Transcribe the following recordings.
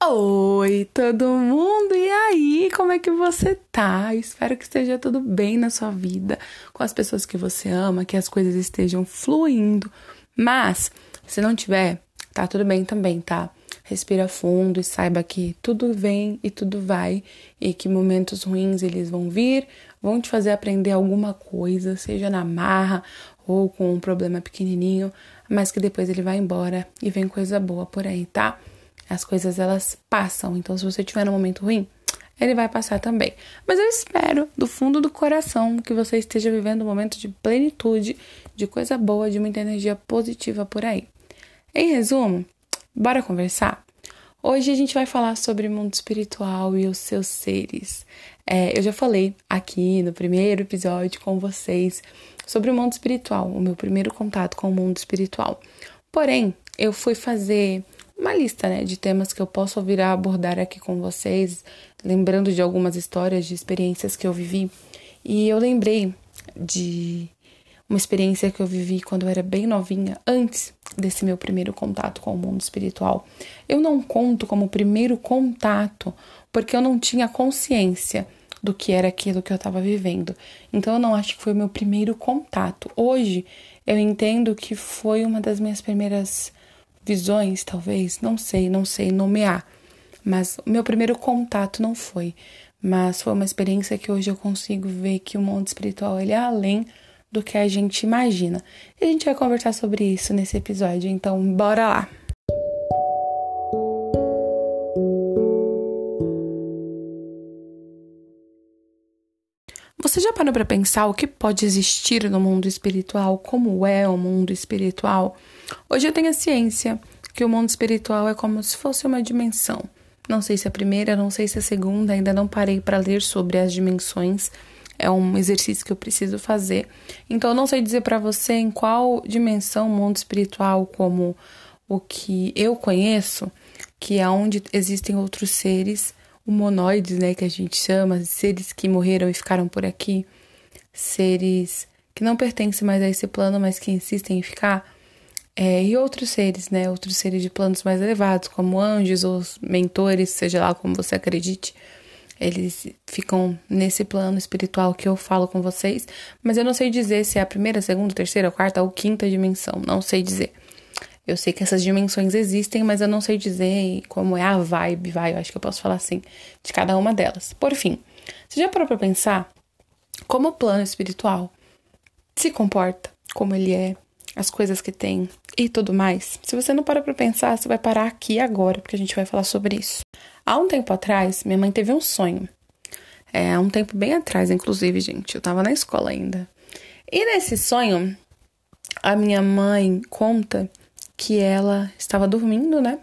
Oi, todo mundo! E aí, como é que você tá? Espero que esteja tudo bem na sua vida, com as pessoas que você ama, que as coisas estejam fluindo. Mas, se não tiver, tá tudo bem também, tá? Respira fundo e saiba que tudo vem e tudo vai, e que momentos ruins eles vão vir, vão te fazer aprender alguma coisa, seja na marra ou com um problema pequenininho, mas que depois ele vai embora e vem coisa boa por aí, tá? As coisas elas passam, então se você tiver um momento ruim, ele vai passar também. Mas eu espero, do fundo do coração, que você esteja vivendo um momento de plenitude, de coisa boa, de muita energia positiva por aí. Em resumo, bora conversar? Hoje a gente vai falar sobre mundo espiritual e os seus seres. É, eu já falei aqui no primeiro episódio com vocês sobre o mundo espiritual, o meu primeiro contato com o mundo espiritual. Porém, eu fui fazer uma lista né, de temas que eu posso vir a abordar aqui com vocês, lembrando de algumas histórias, de experiências que eu vivi. E eu lembrei de uma experiência que eu vivi quando eu era bem novinha, antes desse meu primeiro contato com o mundo espiritual. Eu não conto como primeiro contato porque eu não tinha consciência do que era aquilo que eu estava vivendo. Então eu não acho que foi o meu primeiro contato. Hoje eu entendo que foi uma das minhas primeiras visões, talvez, não sei, não sei nomear. Mas o meu primeiro contato não foi, mas foi uma experiência que hoje eu consigo ver que o mundo espiritual ele é além do que a gente imagina. E a gente vai conversar sobre isso nesse episódio, então bora lá. Parou para pensar o que pode existir no mundo espiritual? Como é o mundo espiritual? Hoje eu tenho a ciência que o mundo espiritual é como se fosse uma dimensão. Não sei se a primeira, não sei se a segunda, ainda não parei para ler sobre as dimensões. É um exercício que eu preciso fazer. Então eu não sei dizer para você em qual dimensão o mundo espiritual como o que eu conheço, que é onde existem outros seres humanoides, né, que a gente chama, seres que morreram e ficaram por aqui, seres que não pertencem mais a esse plano, mas que insistem em ficar é, e outros seres, né? Outros seres de planos mais elevados, como anjos ou mentores, seja lá como você acredite. Eles ficam nesse plano espiritual que eu falo com vocês, mas eu não sei dizer se é a primeira, segunda, terceira, quarta ou quinta dimensão. Não sei dizer. Eu sei que essas dimensões existem, mas eu não sei dizer como é a vibe, vai, eu acho que eu posso falar assim, de cada uma delas. Por fim, você já parou pra pensar como o plano espiritual se comporta, como ele é, as coisas que tem e tudo mais. Se você não para para pensar, você vai parar aqui agora, porque a gente vai falar sobre isso. Há um tempo atrás, minha mãe teve um sonho. É, há um tempo bem atrás, inclusive, gente. Eu tava na escola ainda. E nesse sonho, a minha mãe conta que ela estava dormindo, né?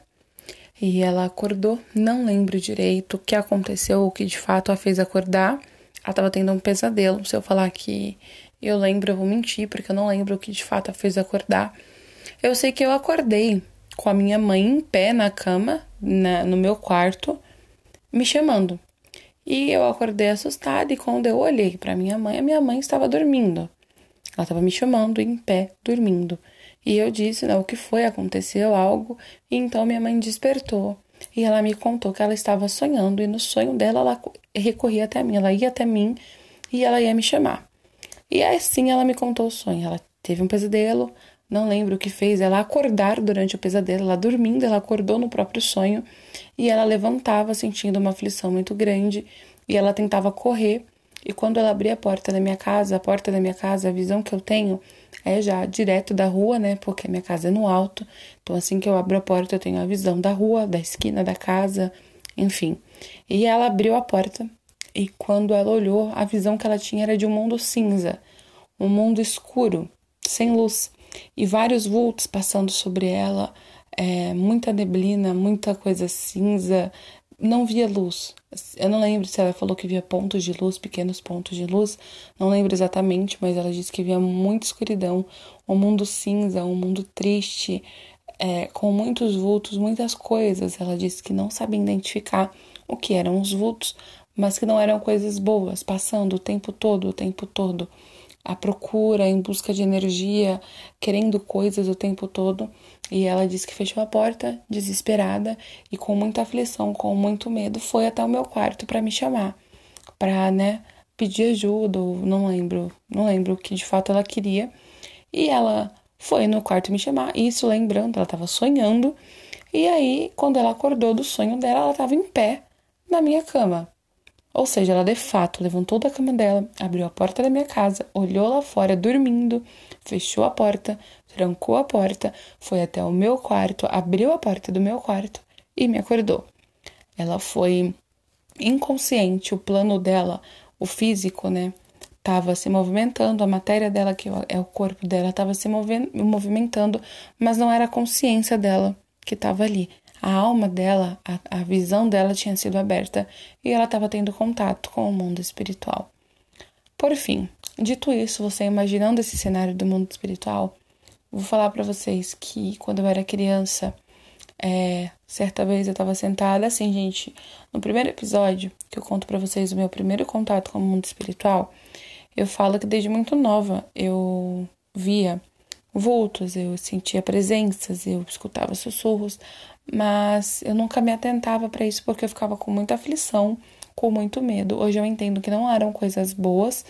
E ela acordou. Não lembro direito o que aconteceu, o que de fato a fez acordar. Ela estava tendo um pesadelo. Se eu falar que eu lembro, eu vou mentir, porque eu não lembro o que de fato a fez acordar. Eu sei que eu acordei com a minha mãe em pé na cama, na, no meu quarto, me chamando. E eu acordei assustada e quando eu olhei para minha mãe, a minha mãe estava dormindo. Ela estava me chamando em pé, dormindo. E eu disse, né, o que foi? Aconteceu algo? E então minha mãe despertou. E ela me contou que ela estava sonhando e no sonho dela ela recorria até mim, ela ia até mim e ela ia me chamar. E assim ela me contou o sonho. Ela teve um pesadelo, não lembro o que fez ela acordar durante o pesadelo, ela dormindo, ela acordou no próprio sonho e ela levantava sentindo uma aflição muito grande e ela tentava correr. E quando ela abria a porta da minha casa, a porta da minha casa, a visão que eu tenho é já direto da rua, né? Porque a minha casa é no alto. Então assim que eu abro a porta, eu tenho a visão da rua, da esquina da casa, enfim. E ela abriu a porta e quando ela olhou, a visão que ela tinha era de um mundo cinza, um mundo escuro, sem luz, e vários vultos passando sobre ela, é, muita neblina, muita coisa cinza, não via luz. Eu não lembro se ela falou que via pontos de luz, pequenos pontos de luz, não lembro exatamente, mas ela disse que via muita escuridão, um mundo cinza, um mundo triste, é, com muitos vultos, muitas coisas. Ela disse que não sabia identificar o que eram os vultos, mas que não eram coisas boas, passando o tempo todo, o tempo todo. À procura, em busca de energia, querendo coisas o tempo todo. E ela disse que fechou a porta, desesperada e com muita aflição, com muito medo, foi até o meu quarto para me chamar, para, né, pedir ajuda, não lembro, não lembro o que de fato ela queria. E ela foi no quarto me chamar, isso lembrando, ela estava sonhando. E aí, quando ela acordou do sonho dela, ela estava em pé na minha cama. Ou seja, ela de fato levantou da cama dela, abriu a porta da minha casa, olhou lá fora dormindo, fechou a porta, trancou a porta, foi até o meu quarto, abriu a porta do meu quarto e me acordou. Ela foi inconsciente, o plano dela, o físico, né? Estava se movimentando, a matéria dela, que é o corpo dela, estava se movimentando, mas não era a consciência dela que estava ali a alma dela, a, a visão dela tinha sido aberta e ela estava tendo contato com o mundo espiritual. Por fim, dito isso, você imaginando esse cenário do mundo espiritual, vou falar para vocês que quando eu era criança, é, certa vez eu estava sentada assim, gente, no primeiro episódio que eu conto para vocês o meu primeiro contato com o mundo espiritual, eu falo que desde muito nova eu via vultos, eu sentia presenças, eu escutava sussurros, mas eu nunca me atentava para isso porque eu ficava com muita aflição, com muito medo. Hoje eu entendo que não eram coisas boas,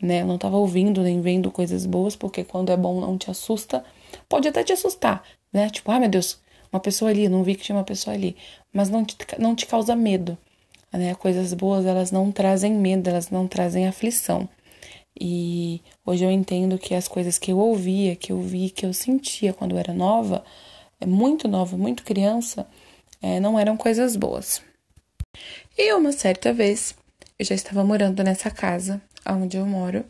né? Eu não estava ouvindo nem vendo coisas boas, porque quando é bom não te assusta. Pode até te assustar, né? Tipo, ah, meu Deus, uma pessoa ali, não vi que tinha uma pessoa ali, mas não te, não te causa medo, né? Coisas boas, elas não trazem medo, elas não trazem aflição. E hoje eu entendo que as coisas que eu ouvia, que eu vi, que eu sentia quando eu era nova, muito nova, muito criança, é, não eram coisas boas. E uma certa vez, eu já estava morando nessa casa onde eu moro.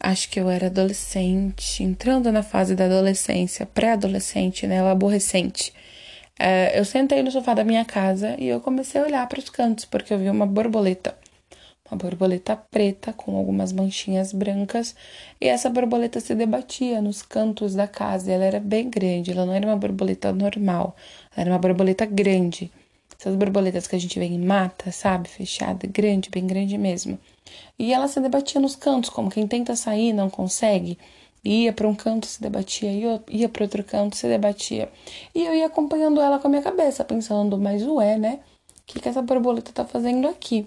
Acho que eu era adolescente, entrando na fase da adolescência, pré-adolescente, né? Aborrecente. É, eu sentei no sofá da minha casa e eu comecei a olhar para os cantos, porque eu vi uma borboleta uma borboleta preta com algumas manchinhas brancas, e essa borboleta se debatia nos cantos da casa. Ela era bem grande, ela não era uma borboleta normal, ela era uma borboleta grande. Essas borboletas que a gente vê em mata, sabe? Fechada, grande, bem grande mesmo. E ela se debatia nos cantos, como quem tenta sair não consegue. Ia para um canto, se debatia, ia, para outro canto, se debatia. E eu ia acompanhando ela com a minha cabeça, pensando, mas ué, né? O que, que essa borboleta tá fazendo aqui?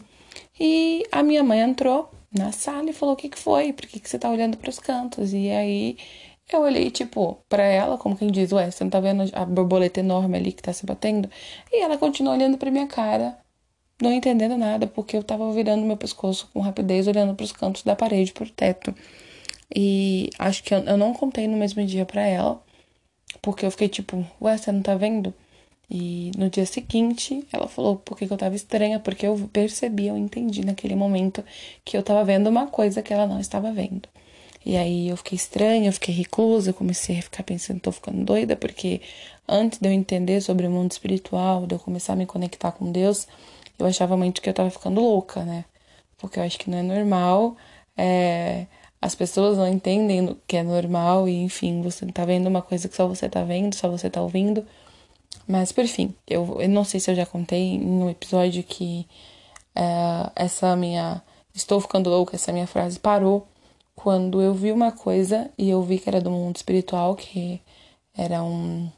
E a minha mãe entrou na sala e falou: O que, que foi? Por que, que você tá olhando para os cantos? E aí eu olhei, tipo, para ela, como quem diz: Ué, você não tá vendo a borboleta enorme ali que tá se batendo? E ela continuou olhando pra minha cara, não entendendo nada, porque eu tava virando meu pescoço com rapidez, olhando para os cantos da parede, pro teto. E acho que eu, eu não contei no mesmo dia para ela, porque eu fiquei tipo: Ué, você não tá vendo? E no dia seguinte, ela falou por que eu tava estranha, porque eu percebi, eu entendi naquele momento que eu tava vendo uma coisa que ela não estava vendo. E aí eu fiquei estranha, eu fiquei reclusa, eu comecei a ficar pensando, tô ficando doida, porque antes de eu entender sobre o mundo espiritual, de eu começar a me conectar com Deus, eu achava muito que eu tava ficando louca, né? Porque eu acho que não é normal, é, as pessoas não entendem que é normal, e enfim, você tá vendo uma coisa que só você tá vendo, só você tá ouvindo. Mas, por fim, eu, eu não sei se eu já contei em um episódio que é, essa minha. Estou ficando louca, essa minha frase parou quando eu vi uma coisa e eu vi que era do mundo espiritual, que era um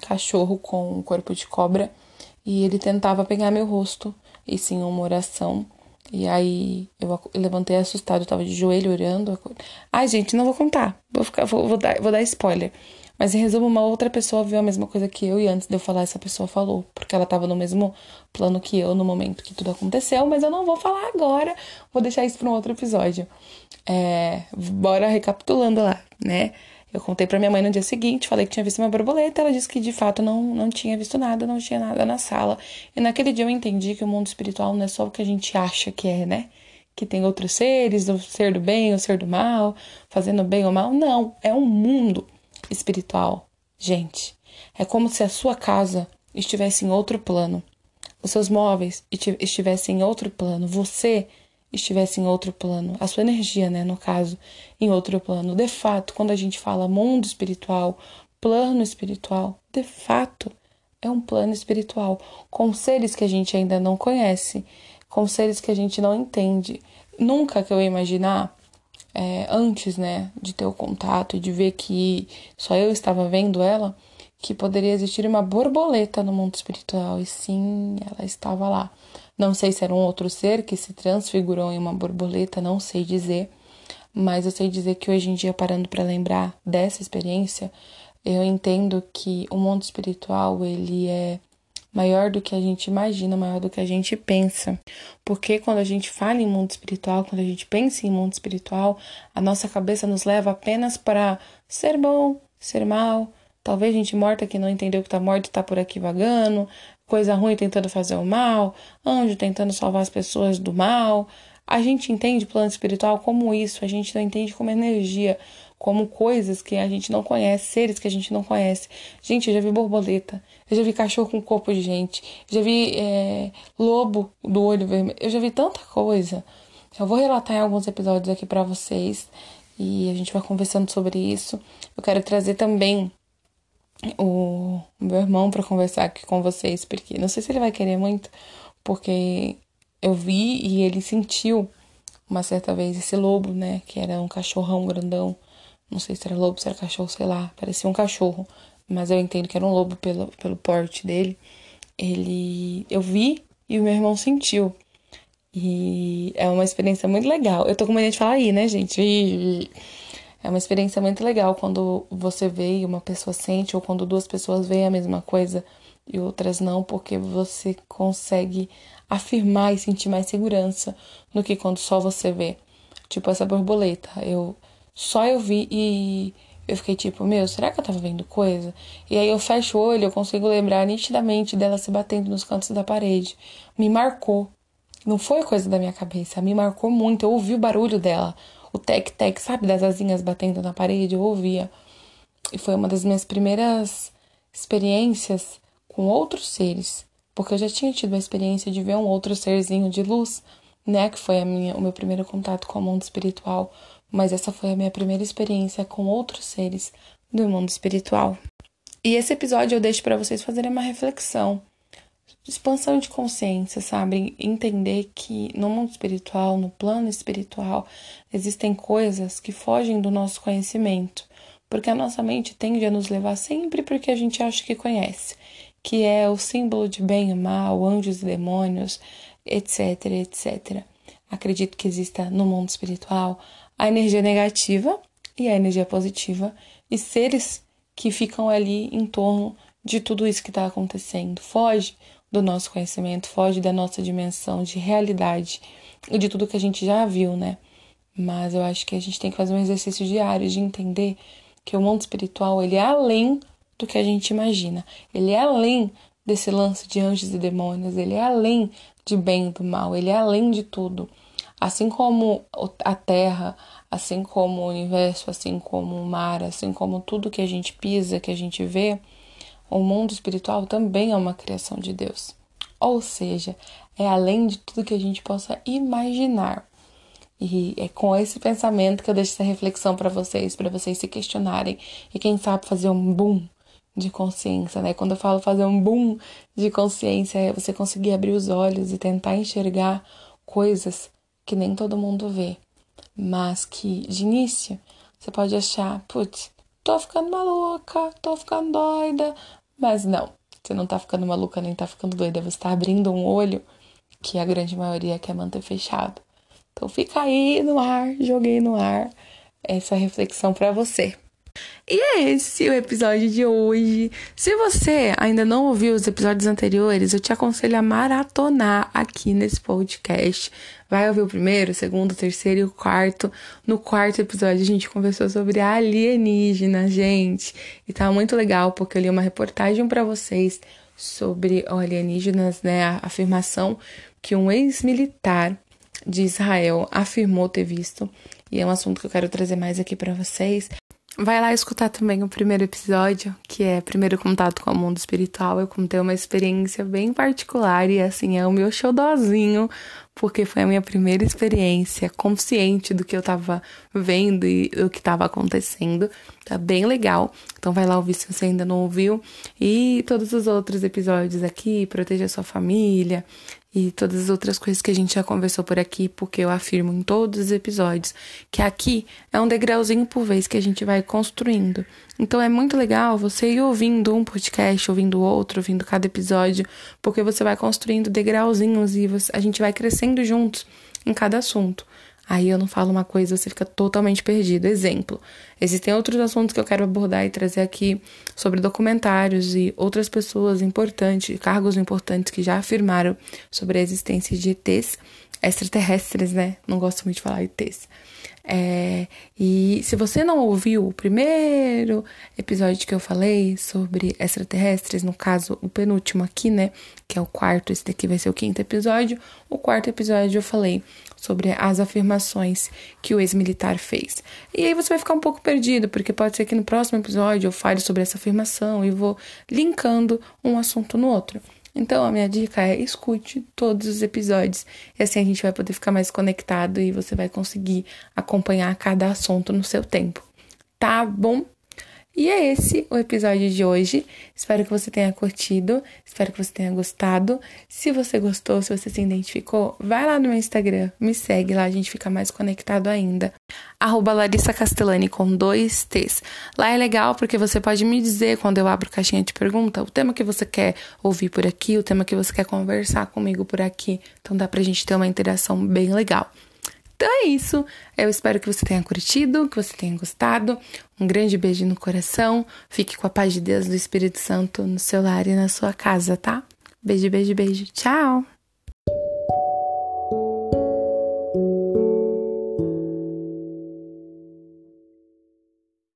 cachorro com um corpo de cobra e ele tentava pegar meu rosto e sim uma oração. E aí eu levantei assustado, eu tava de joelho orando. Ai, gente, não vou contar. Vou ficar, vou, vou dar, vou dar spoiler. Mas em resumo, uma outra pessoa viu a mesma coisa que eu e antes de eu falar, essa pessoa falou, porque ela estava no mesmo plano que eu no momento que tudo aconteceu, mas eu não vou falar agora, vou deixar isso para um outro episódio. É, bora recapitulando lá, né? Eu contei para minha mãe no dia seguinte, falei que tinha visto uma borboleta, ela disse que de fato não, não tinha visto nada, não tinha nada na sala. E naquele dia eu entendi que o mundo espiritual não é só o que a gente acha que é, né? Que tem outros seres, o ser do bem, o ser do mal, fazendo bem ou mal. Não, é um mundo espiritual. Gente, é como se a sua casa estivesse em outro plano, os seus móveis estivessem em outro plano, você estivesse em outro plano, a sua energia, né, no caso, em outro plano. De fato, quando a gente fala mundo espiritual, plano espiritual, de fato, é um plano espiritual com seres que a gente ainda não conhece, com seres que a gente não entende. Nunca que eu ia imaginar é, antes, né, de ter o contato e de ver que só eu estava vendo ela, que poderia existir uma borboleta no mundo espiritual. E sim, ela estava lá. Não sei se era um outro ser que se transfigurou em uma borboleta, não sei dizer. Mas eu sei dizer que hoje em dia, parando para lembrar dessa experiência, eu entendo que o mundo espiritual ele é maior do que a gente imagina, maior do que a gente pensa. Porque quando a gente fala em mundo espiritual, quando a gente pensa em mundo espiritual, a nossa cabeça nos leva apenas para ser bom, ser mal. Talvez gente morta que não entendeu que tá morta e tá por aqui vagando, coisa ruim tentando fazer o mal, anjo tentando salvar as pessoas do mal. A gente entende plano espiritual como isso, a gente não entende como energia, como coisas que a gente não conhece, seres que a gente não conhece. Gente, eu já vi borboleta, eu já vi cachorro com corpo de gente, eu já vi é, lobo do olho vermelho, eu já vi tanta coisa. Eu vou relatar em alguns episódios aqui para vocês e a gente vai conversando sobre isso. Eu quero trazer também o meu irmão para conversar aqui com vocês, porque não sei se ele vai querer muito, porque eu vi e ele sentiu uma certa vez esse lobo, né, que era um cachorrão grandão não sei se era lobo, se era cachorro, sei lá. Parecia um cachorro. Mas eu entendo que era um lobo pelo, pelo porte dele. Ele. Eu vi e o meu irmão sentiu. E é uma experiência muito legal. Eu tô com mania de falar aí, né, gente? É uma experiência muito legal quando você vê e uma pessoa sente, ou quando duas pessoas veem a mesma coisa e outras não, porque você consegue afirmar e sentir mais segurança do que quando só você vê. Tipo essa borboleta. Eu só eu vi e eu fiquei tipo, meu, será que eu tava vendo coisa? E aí eu fecho o olho, eu consigo lembrar nitidamente dela se batendo nos cantos da parede. Me marcou. Não foi coisa da minha cabeça, me marcou muito. Eu ouvi o barulho dela, o tec-tec, sabe, das asinhas batendo na parede, eu ouvia. E foi uma das minhas primeiras experiências com outros seres, porque eu já tinha tido a experiência de ver um outro serzinho de luz, né, que foi a minha, o meu primeiro contato com o mundo espiritual mas essa foi a minha primeira experiência com outros seres do mundo espiritual. E esse episódio eu deixo para vocês fazerem uma reflexão, expansão de consciência, sabe? Entender que no mundo espiritual, no plano espiritual, existem coisas que fogem do nosso conhecimento, porque a nossa mente tende a nos levar sempre porque a gente acha que conhece, que é o símbolo de bem e mal, anjos e demônios, etc, etc. Acredito que exista no mundo espiritual a energia negativa e a energia positiva e seres que ficam ali em torno de tudo isso que está acontecendo. Foge do nosso conhecimento, foge da nossa dimensão de realidade e de tudo que a gente já viu, né? Mas eu acho que a gente tem que fazer um exercício diário de entender que o mundo espiritual ele é além do que a gente imagina. Ele é além desse lance de anjos e demônios, ele é além de bem e do mal, ele é além de tudo. Assim como a Terra, assim como o universo, assim como o mar, assim como tudo que a gente pisa, que a gente vê, o mundo espiritual também é uma criação de Deus. Ou seja, é além de tudo que a gente possa imaginar. E é com esse pensamento que eu deixo essa reflexão para vocês, para vocês se questionarem e quem sabe fazer um boom de consciência, né? Quando eu falo fazer um boom de consciência, é você conseguir abrir os olhos e tentar enxergar coisas que nem todo mundo vê, mas que de início você pode achar, putz, tô ficando maluca, tô ficando doida, mas não, você não tá ficando maluca nem tá ficando doida, você tá abrindo um olho que a grande maioria quer manter fechado. Então fica aí no ar, joguei no ar essa reflexão para você. E é esse o episódio de hoje. Se você ainda não ouviu os episódios anteriores, eu te aconselho a maratonar aqui nesse podcast. Vai ouvir o primeiro, o segundo, o terceiro e o quarto. No quarto episódio a gente conversou sobre alienígena, gente. E tá muito legal porque eu li uma reportagem para vocês sobre alienígenas, né? A afirmação que um ex-militar de Israel afirmou ter visto. E é um assunto que eu quero trazer mais aqui para vocês. Vai lá escutar também o primeiro episódio, que é Primeiro Contato com o Mundo Espiritual. Eu contei uma experiência bem particular e, assim, é o meu showzinho, porque foi a minha primeira experiência consciente do que eu tava vendo e do que tava acontecendo. Tá bem legal. Então vai lá ouvir se você ainda não ouviu. E todos os outros episódios aqui, proteja sua família, e todas as outras coisas que a gente já conversou por aqui, porque eu afirmo em todos os episódios que aqui é um degrauzinho por vez que a gente vai construindo. Então é muito legal você ir ouvindo um podcast, ouvindo outro, ouvindo cada episódio, porque você vai construindo degrauzinhos e você, a gente vai crescendo juntos em cada assunto. Aí eu não falo uma coisa, você fica totalmente perdido. Exemplo: existem outros assuntos que eu quero abordar e trazer aqui sobre documentários e outras pessoas importantes, cargos importantes que já afirmaram sobre a existência de ETs extraterrestres, né? Não gosto muito de falar ETs. É, e se você não ouviu o primeiro episódio que eu falei sobre extraterrestres, no caso o penúltimo aqui, né, que é o quarto, esse daqui vai ser o quinto episódio. O quarto episódio eu falei sobre as afirmações que o ex-militar fez. E aí você vai ficar um pouco perdido, porque pode ser que no próximo episódio eu fale sobre essa afirmação e vou linkando um assunto no outro. Então, a minha dica é escute todos os episódios. E assim a gente vai poder ficar mais conectado e você vai conseguir acompanhar cada assunto no seu tempo. Tá bom? E é esse o episódio de hoje. Espero que você tenha curtido, espero que você tenha gostado. Se você gostou, se você se identificou, vai lá no meu Instagram, me segue lá, a gente fica mais conectado ainda. Arroba Larissa Castellani com dois T's. Lá é legal porque você pode me dizer quando eu abro caixinha de pergunta o tema que você quer ouvir por aqui, o tema que você quer conversar comigo por aqui. Então dá pra gente ter uma interação bem legal. Então é isso. Eu espero que você tenha curtido, que você tenha gostado. Um grande beijo no coração. Fique com a paz de Deus do Espírito Santo no seu lar e na sua casa, tá? Beijo, beijo, beijo. Tchau!